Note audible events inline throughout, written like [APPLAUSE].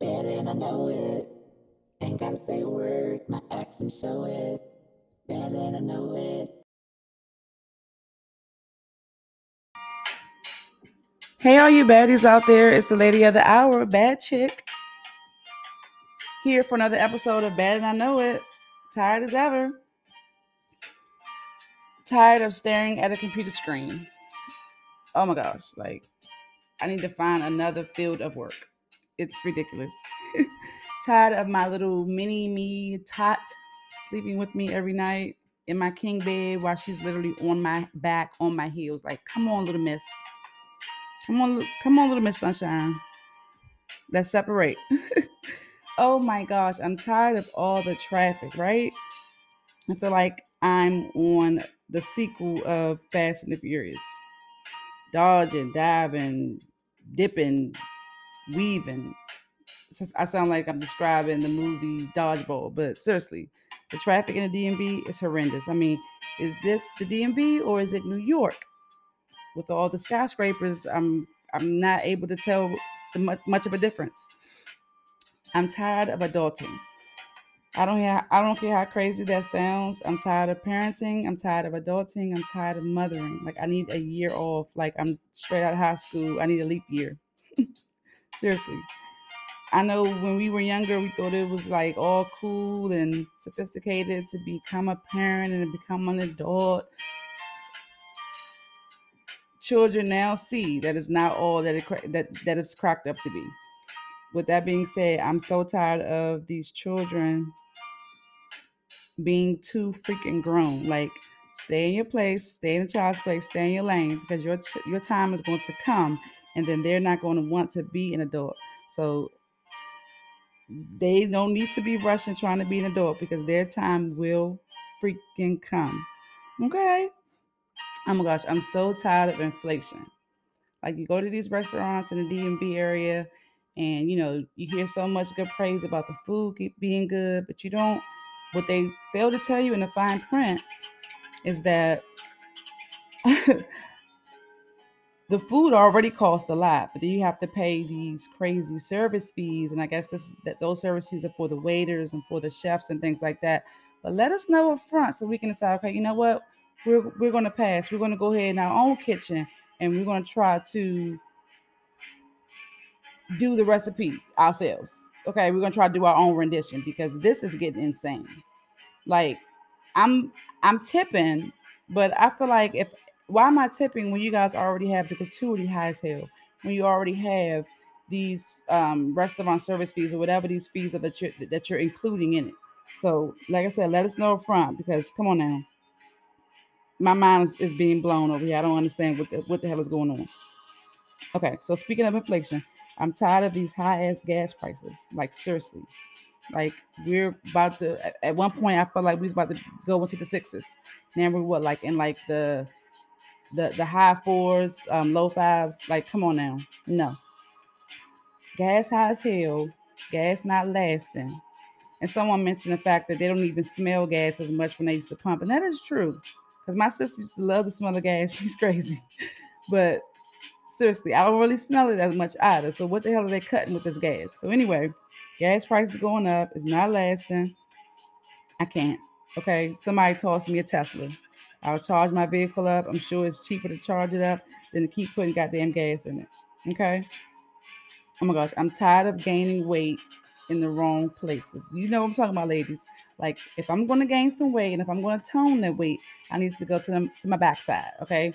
Bad and I know it. Ain't gotta say a word, my actions show it. Bad and I know it. Hey, all you baddies out there, it's the lady of the hour, Badd Chiq. Here for another episode of Bad and I Know It. Tired as ever. Tired of staring at a computer screen. Oh my gosh, like, I need to find another field of work. It's ridiculous. [LAUGHS] Tired of my little mini me tot sleeping with me every night in my king bed while she's literally on my back, on my heels. Like, come on, little miss. Come on, come on, little Miss Sunshine. Let's separate. [LAUGHS] oh my gosh, I'm tired of all the traffic, right? I feel like I'm on the sequel of Fast and the Furious. Dodging, diving, dipping, weaving. I sound like I'm describing the movie Dodgeball, but seriously, the traffic in the DMV is horrendous. I mean, is this the DMV or is it New York? With all the skyscrapers, I'm I'm not able to tell much, much of a difference. I'm tired of adulting. I don't hear, I don't care how crazy that sounds. I'm tired of parenting. I'm tired of adulting. I'm tired of mothering. Like I need a year off. Like I'm straight out of high school. I need a leap year. [LAUGHS] Seriously. I know when we were younger, we thought it was like all cool and sophisticated to become a parent and become an adult. Children now see that it's not all that it that that it's cracked up to be. With that being said, I'm so tired of these children being too freaking grown. Like, stay in your place, stay in the child's place, stay in your lane because your your time is going to come, and then they're not going to want to be an adult. So they don't need to be rushing trying to be an adult because their time will freaking come. Okay. Oh my gosh, I'm so tired of inflation. Like you go to these restaurants in the DMV area and you know, you hear so much good praise about the food being good, but you don't what they fail to tell you in the fine print is that [LAUGHS] the food already costs a lot, but then you have to pay these crazy service fees, and I guess this that those service fees are for the waiters and for the chefs and things like that. But let us know up front so we can decide. Okay, you know what? We're we're going to pass. We're going to go ahead in our own kitchen and we're going to try to do the recipe ourselves. Okay, we're going to try to do our own rendition because this is getting insane. Like, I'm I'm tipping, but I feel like if why am I tipping when you guys already have the gratuity high as hell? When you already have these um, restaurant service fees or whatever these fees are that you're that you're including in it. So, like I said, let us know up front because come on now, my mind is, is being blown over here. I don't understand what the, what the hell is going on. Okay, so speaking of inflation, I'm tired of these high ass gas prices. Like seriously, like we're about to. At one point, I felt like we was about to go into the sixes. Now we're what like in like the the the high fours, um, low fives. Like, come on now, no. Gas high as hell. Gas not lasting. And someone mentioned the fact that they don't even smell gas as much when they used to pump, and that is true. Because my sister used to love the smell of gas. [LAUGHS] She's crazy, but seriously, I don't really smell it as much either. So what the hell are they cutting with this gas? So anyway, gas prices going up. It's not lasting. I can't. Okay, somebody tossed me a Tesla. I'll charge my vehicle up. I'm sure it's cheaper to charge it up than to keep putting goddamn gas in it. Okay. Oh my gosh, I'm tired of gaining weight in the wrong places. You know what I'm talking about, ladies. Like if I'm going to gain some weight and if I'm going to tone that weight, I need to go to the, to my backside. Okay.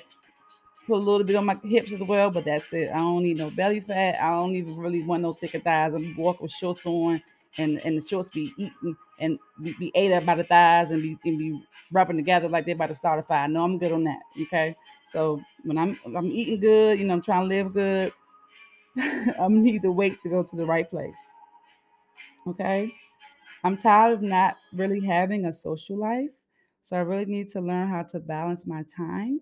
Put a little bit on my hips as well, but that's it. I don't need no belly fat. I don't even really want no thicker thighs. I'm walking with shorts on and and the shorts be eating and be, be ate up by the thighs and be and be rubbing together like they're about to start a fire. No, I'm good on that. Okay. So when I'm I'm eating good, you know, I'm trying to live good. [LAUGHS] I'm need to wait to go to the right place. Okay. I'm tired of not really having a social life. So I really need to learn how to balance my time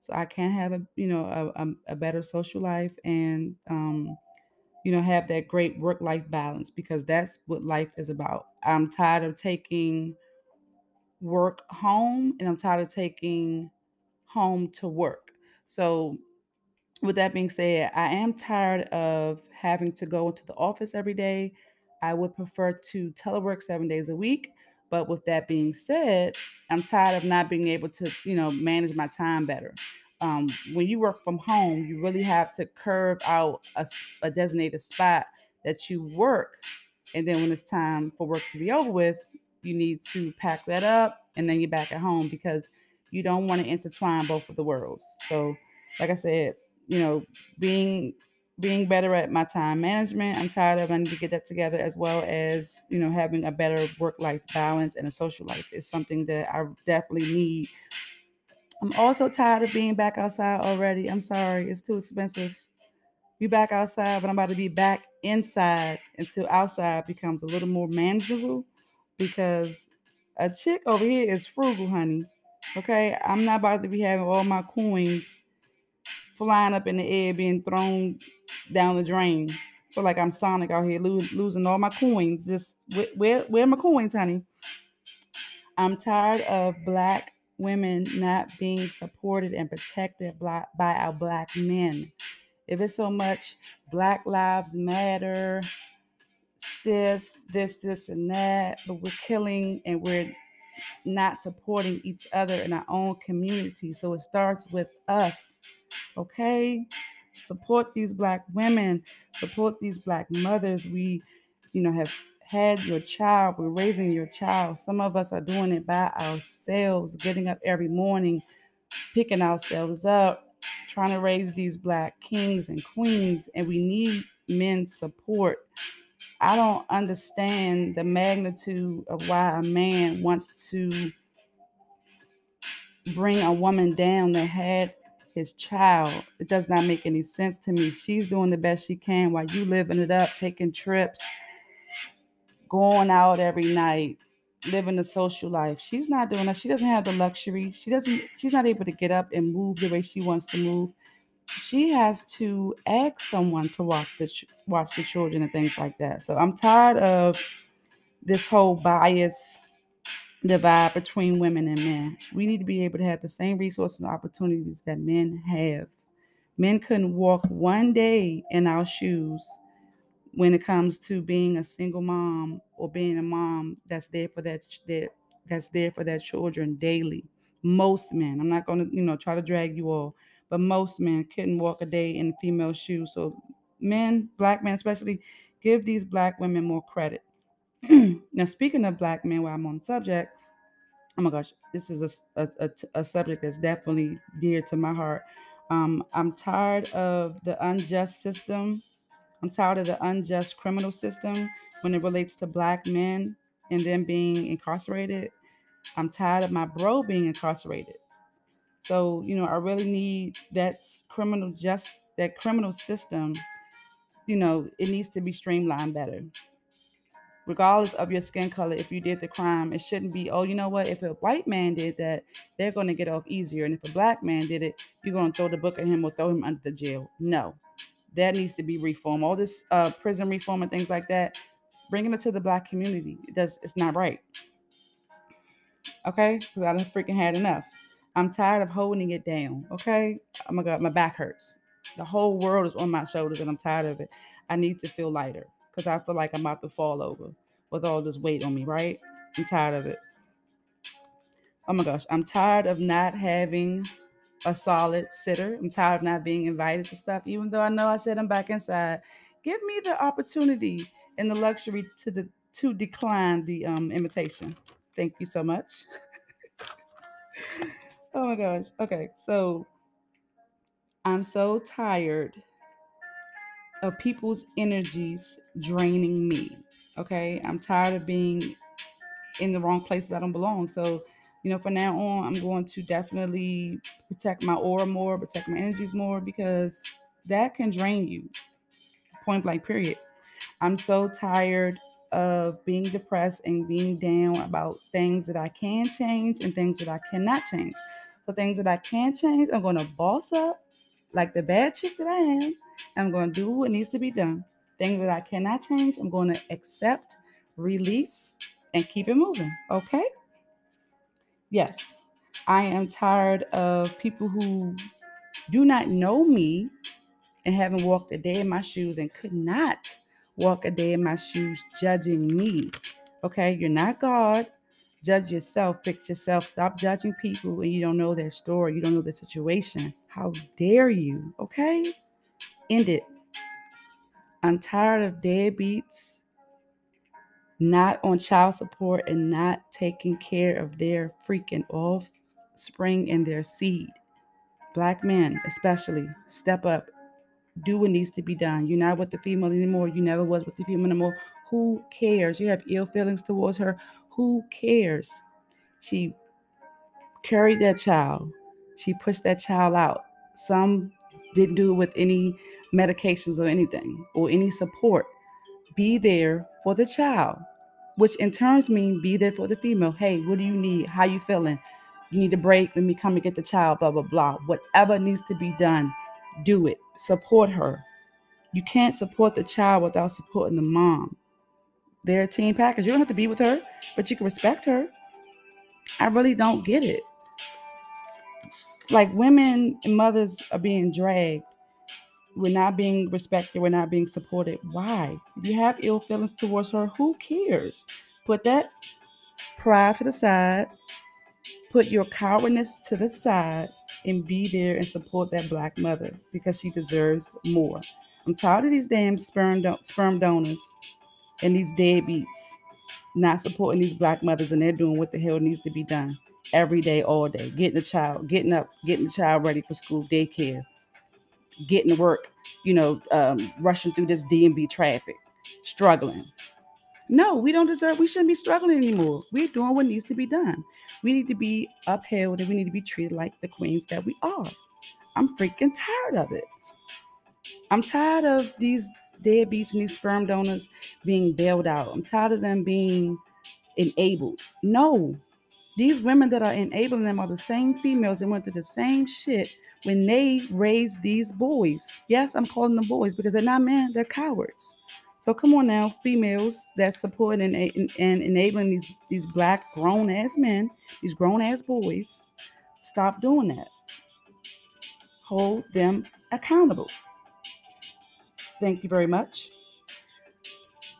so I can have a you know a, a, a better social life and um, you know, have that great work life balance because that's what life is about. I'm tired of taking work home and I'm tired of taking home to work. So with that being said, I am tired of having to go into the office every day. I would prefer to telework seven days a week. But with that being said, I'm tired of not being able to, you know, manage my time better. Um, when you work from home, you really have to curve out a, a designated spot that you work. And then when it's time for work to be over with, you need to pack that up and then you're back at home because you don't want to intertwine both of the worlds. So, like I said, you know, being being better at my time management. I'm tired of I need to get that together as well as, you know, having a better work-life balance and a social life is something that I definitely need. I'm also tired of being back outside already. I'm sorry, it's too expensive. Be back outside, but I'm about to be back inside until outside becomes a little more manageable because a chick over here is frugal, honey. Okay, I'm not about to be having all my coins flying up in the air, being thrown down the drain. Feel like I'm Sonic out here lo- losing all my coins. Just where, where, where are my coins, honey? I'm tired of black women not being supported and protected by, by our black men. If it's so much Black Lives Matter, cis, this, this, and that, but we're killing and we're not supporting each other in our own community. So it starts with us, okay? Support these black women, support these black mothers. We, you know, have had your child, we're raising your child. Some of us are doing it by ourselves, getting up every morning, picking ourselves up, trying to raise these black kings and queens, and we need men's support. I don't understand the magnitude of why a man wants to bring a woman down that had his child. It does not make any sense to me. She's doing the best she can while you living it up, taking trips, going out every night, living a social life. She's not doing that. She doesn't have the luxury. She doesn't she's not able to get up and move the way she wants to move. She has to ask someone to watch the watch the children and things like that. So I'm tired of this whole bias divide between women and men. We need to be able to have the same resources and opportunities that men have. Men couldn't walk one day in our shoes when it comes to being a single mom or being a mom that's there for that, that that's there for their children daily. Most men, I'm not going to, you know, try to drag you all, but most men couldn't walk a day in female shoes. So men, black men especially, give these black women more credit. [CLEARS THROAT] now, speaking of black men, while I'm on the subject, oh my gosh, this is a, a, a, a subject that's definitely dear to my heart. Um, I'm tired of the unjust system I'm tired of the unjust criminal system when it relates to black men and them being incarcerated. I'm tired of my bro being incarcerated. So, you know, I really need that criminal just that criminal system, you know, it needs to be streamlined better. Regardless of your skin color, if you did the crime, it shouldn't be, oh, you know what, if a white man did that, they're going to get off easier. And if a black man did it, you're going to throw the book at him or throw him under the jail. No, that needs to be reformed. All this uh, prison reform and things like that, bringing it to the black community, it does it's not right. Okay, because I done freaking had enough. I'm tired of holding it down. Okay, oh my god, my back hurts. The whole world is on my shoulders, and I'm tired of it. I need to feel lighter because I feel like I'm about to fall over with all this weight on me. Right? I'm tired of it. Oh my gosh, I'm tired of not having a solid sitter. I'm tired of not being invited to stuff, even though I know I said I'm back inside. Give me the opportunity and the luxury to the to decline the um, invitation. Thank you so much. [LAUGHS] oh my gosh. Okay, so I'm so tired of people's energies draining me. Okay, I'm tired of being in the wrong places I don't belong. So you know, from now on, I'm going to definitely protect my aura more, protect my energies more because that can drain you. Point blank, period. I'm so tired of being depressed and being down about things that I can change and things that I cannot change. So, things that I can change, I'm going to boss up like the bad chick that I am. I'm going to do what needs to be done. Things that I cannot change, I'm going to accept, release, and keep it moving. Okay? Yes, I am tired of people who do not know me and haven't walked a day in my shoes and could not walk a day in my shoes judging me. Okay, you're not God. Judge yourself, fix yourself. Stop judging people when you don't know their story, you don't know their situation. How dare you? Okay, end it. I'm tired of deadbeats not on child support and not taking care of their freaking offspring and their seed. Black men, especially, step up, do what needs to be done. You're not with the female anymore. You never was with the female anymore. Who cares? You have ill feelings towards her. Who cares? She carried that child. She pushed that child out. Some didn't do it with any medications or anything or any support. Be there for the child, which in turns mean be there for the female. Hey, what do you need? How you feeling? You need a break. Let me come and get the child. Blah blah blah. Whatever needs to be done, do it. Support her. You can't support the child without supporting the mom. They're a team package. You don't have to be with her, but you can respect her. I really don't get it. Like women and mothers are being dragged. We're not being respected. We're not being supported. Why? If you have ill feelings towards her, who cares? Put that pride to the side. Put your cowardness to the side and be there and support that black mother because she deserves more. I'm tired of these damn sperm don- sperm donors and these deadbeats not supporting these black mothers and they're doing what the hell needs to be done every day, all day. Getting the child, getting up, getting the child ready for school, daycare, getting to work, you know, um, rushing through this DMV traffic, struggling. No, we don't deserve, we shouldn't be struggling anymore. We're doing what needs to be done. We need to be upheld and we need to be treated like the queens that we are. I'm freaking tired of it. I'm tired of these deadbeats and these sperm donors being bailed out. I'm tired of them being enabled. No, these women that are enabling them are the same females that went through the same shit when they raised these boys. Yes, I'm calling them boys because they're not men, they're cowards. So come on now, females that support and, and, and enabling these these black grown ass men, these grown ass boys, stop doing that. Hold them accountable. Thank you very much.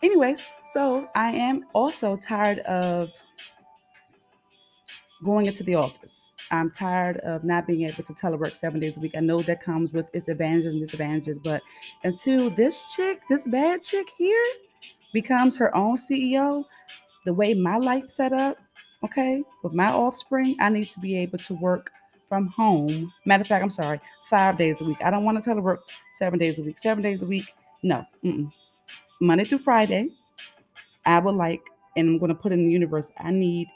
Anyways, so I am also tired of going into the office. I'm tired of not being able to telework seven days a week. I know that comes with its advantages and disadvantages, but until this chick, this bad chick here, becomes her own CEO, the way my life set up, okay, with my offspring, I need to be able to work from home. Matter of fact, I'm sorry, five days a week. I don't want to telework seven days a week. Seven days a week, no. Mm-mm. Monday through Friday, I would like, and I'm going to put in the universe, I need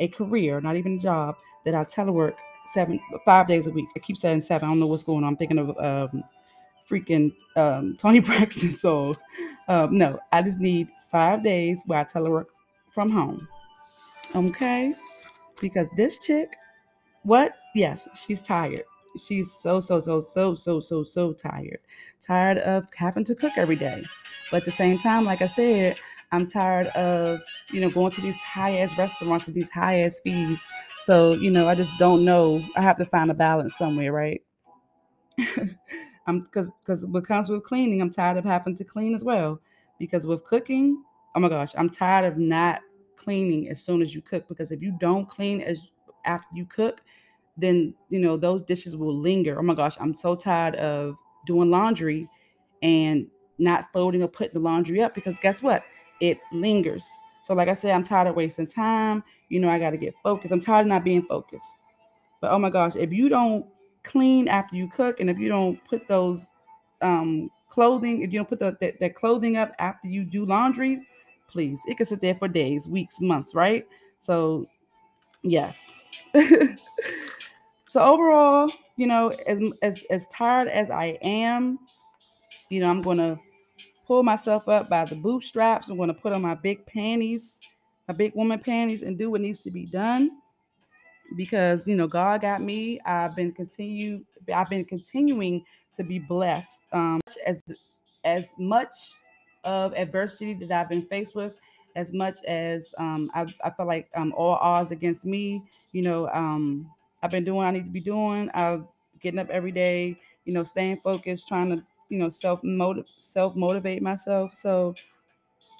a career, not even a job, that I telework seven, five days a week. I keep saying seven. I don't know what's going on. I'm thinking of um, freaking um, [LAUGHS] Toni Braxton. So, um, no, I just need five days where I telework from home. Okay? Because this chick, what? Yes, she's tired. She's so, so, so, so, so, so, so tired. Tired of having to cook every day. But at the same time, like I said, I'm tired of, you know, going to these high ass restaurants with these high ass fees. So, you know, I just don't know. I have to find a balance somewhere, right? [LAUGHS] I'm because because what comes with cleaning, I'm tired of having to clean as well. Because with cooking, oh my gosh, I'm tired of not cleaning as soon as you cook. Because if you don't clean as after you cook, then you know those dishes will linger. Oh my gosh, I'm so tired of doing laundry and not folding or putting the laundry up because guess what? It lingers. So, like I said, I'm tired of wasting time. You know, I got to get focused. I'm tired of not being focused. But oh my gosh, if you don't clean after you cook and if you don't put those um, clothing, if you don't put the, that, that clothing up after you do laundry, please, it can sit there for days, weeks, months, right? So, yes. [LAUGHS] so overall, you know, as, as as tired as I am, you know, I'm gonna pull myself up by the bootstraps. I'm gonna put on my big panties, my big woman panties, and do what needs to be done. Because you know, God got me. I've been continue. I've been continuing to be blessed. Um, as as much of adversity that I've been faced with, as much as um, I, I feel like um, all odds against me. You know, um, I've been doing I need to be doing. I'm getting up every day. You know, staying focused, trying to you know, self motive, self motivate myself. So,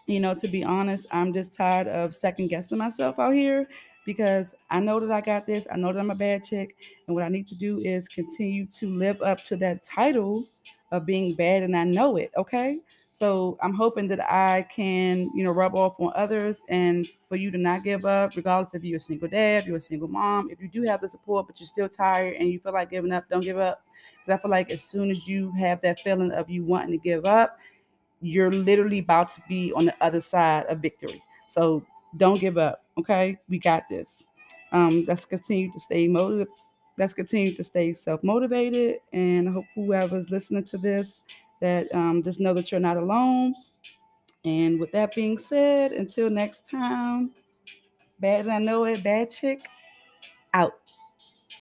you know, to be honest, I'm just tired of second guessing myself out here because I know that I got this. I know that I'm a bad chick. And what I need to do is continue to live up to that title of being bad and I know it. Okay. So I'm hoping that I can, you know, rub off on others and for you to not give up, regardless if you're a single dad, if you're a single mom, if you do have the support, but you're still tired and you feel like giving up, don't give up. Because I feel like as soon as you have that feeling of you wanting to give up, you're literally about to be on the other side of victory. So don't give up. Okay. We got this. Um, let's continue to stay motivated. Let's continue to stay self motivated. And I hope whoever's listening to this that um, just know that you're not alone. And with that being said, until next time, bad as I know it, bad chick out.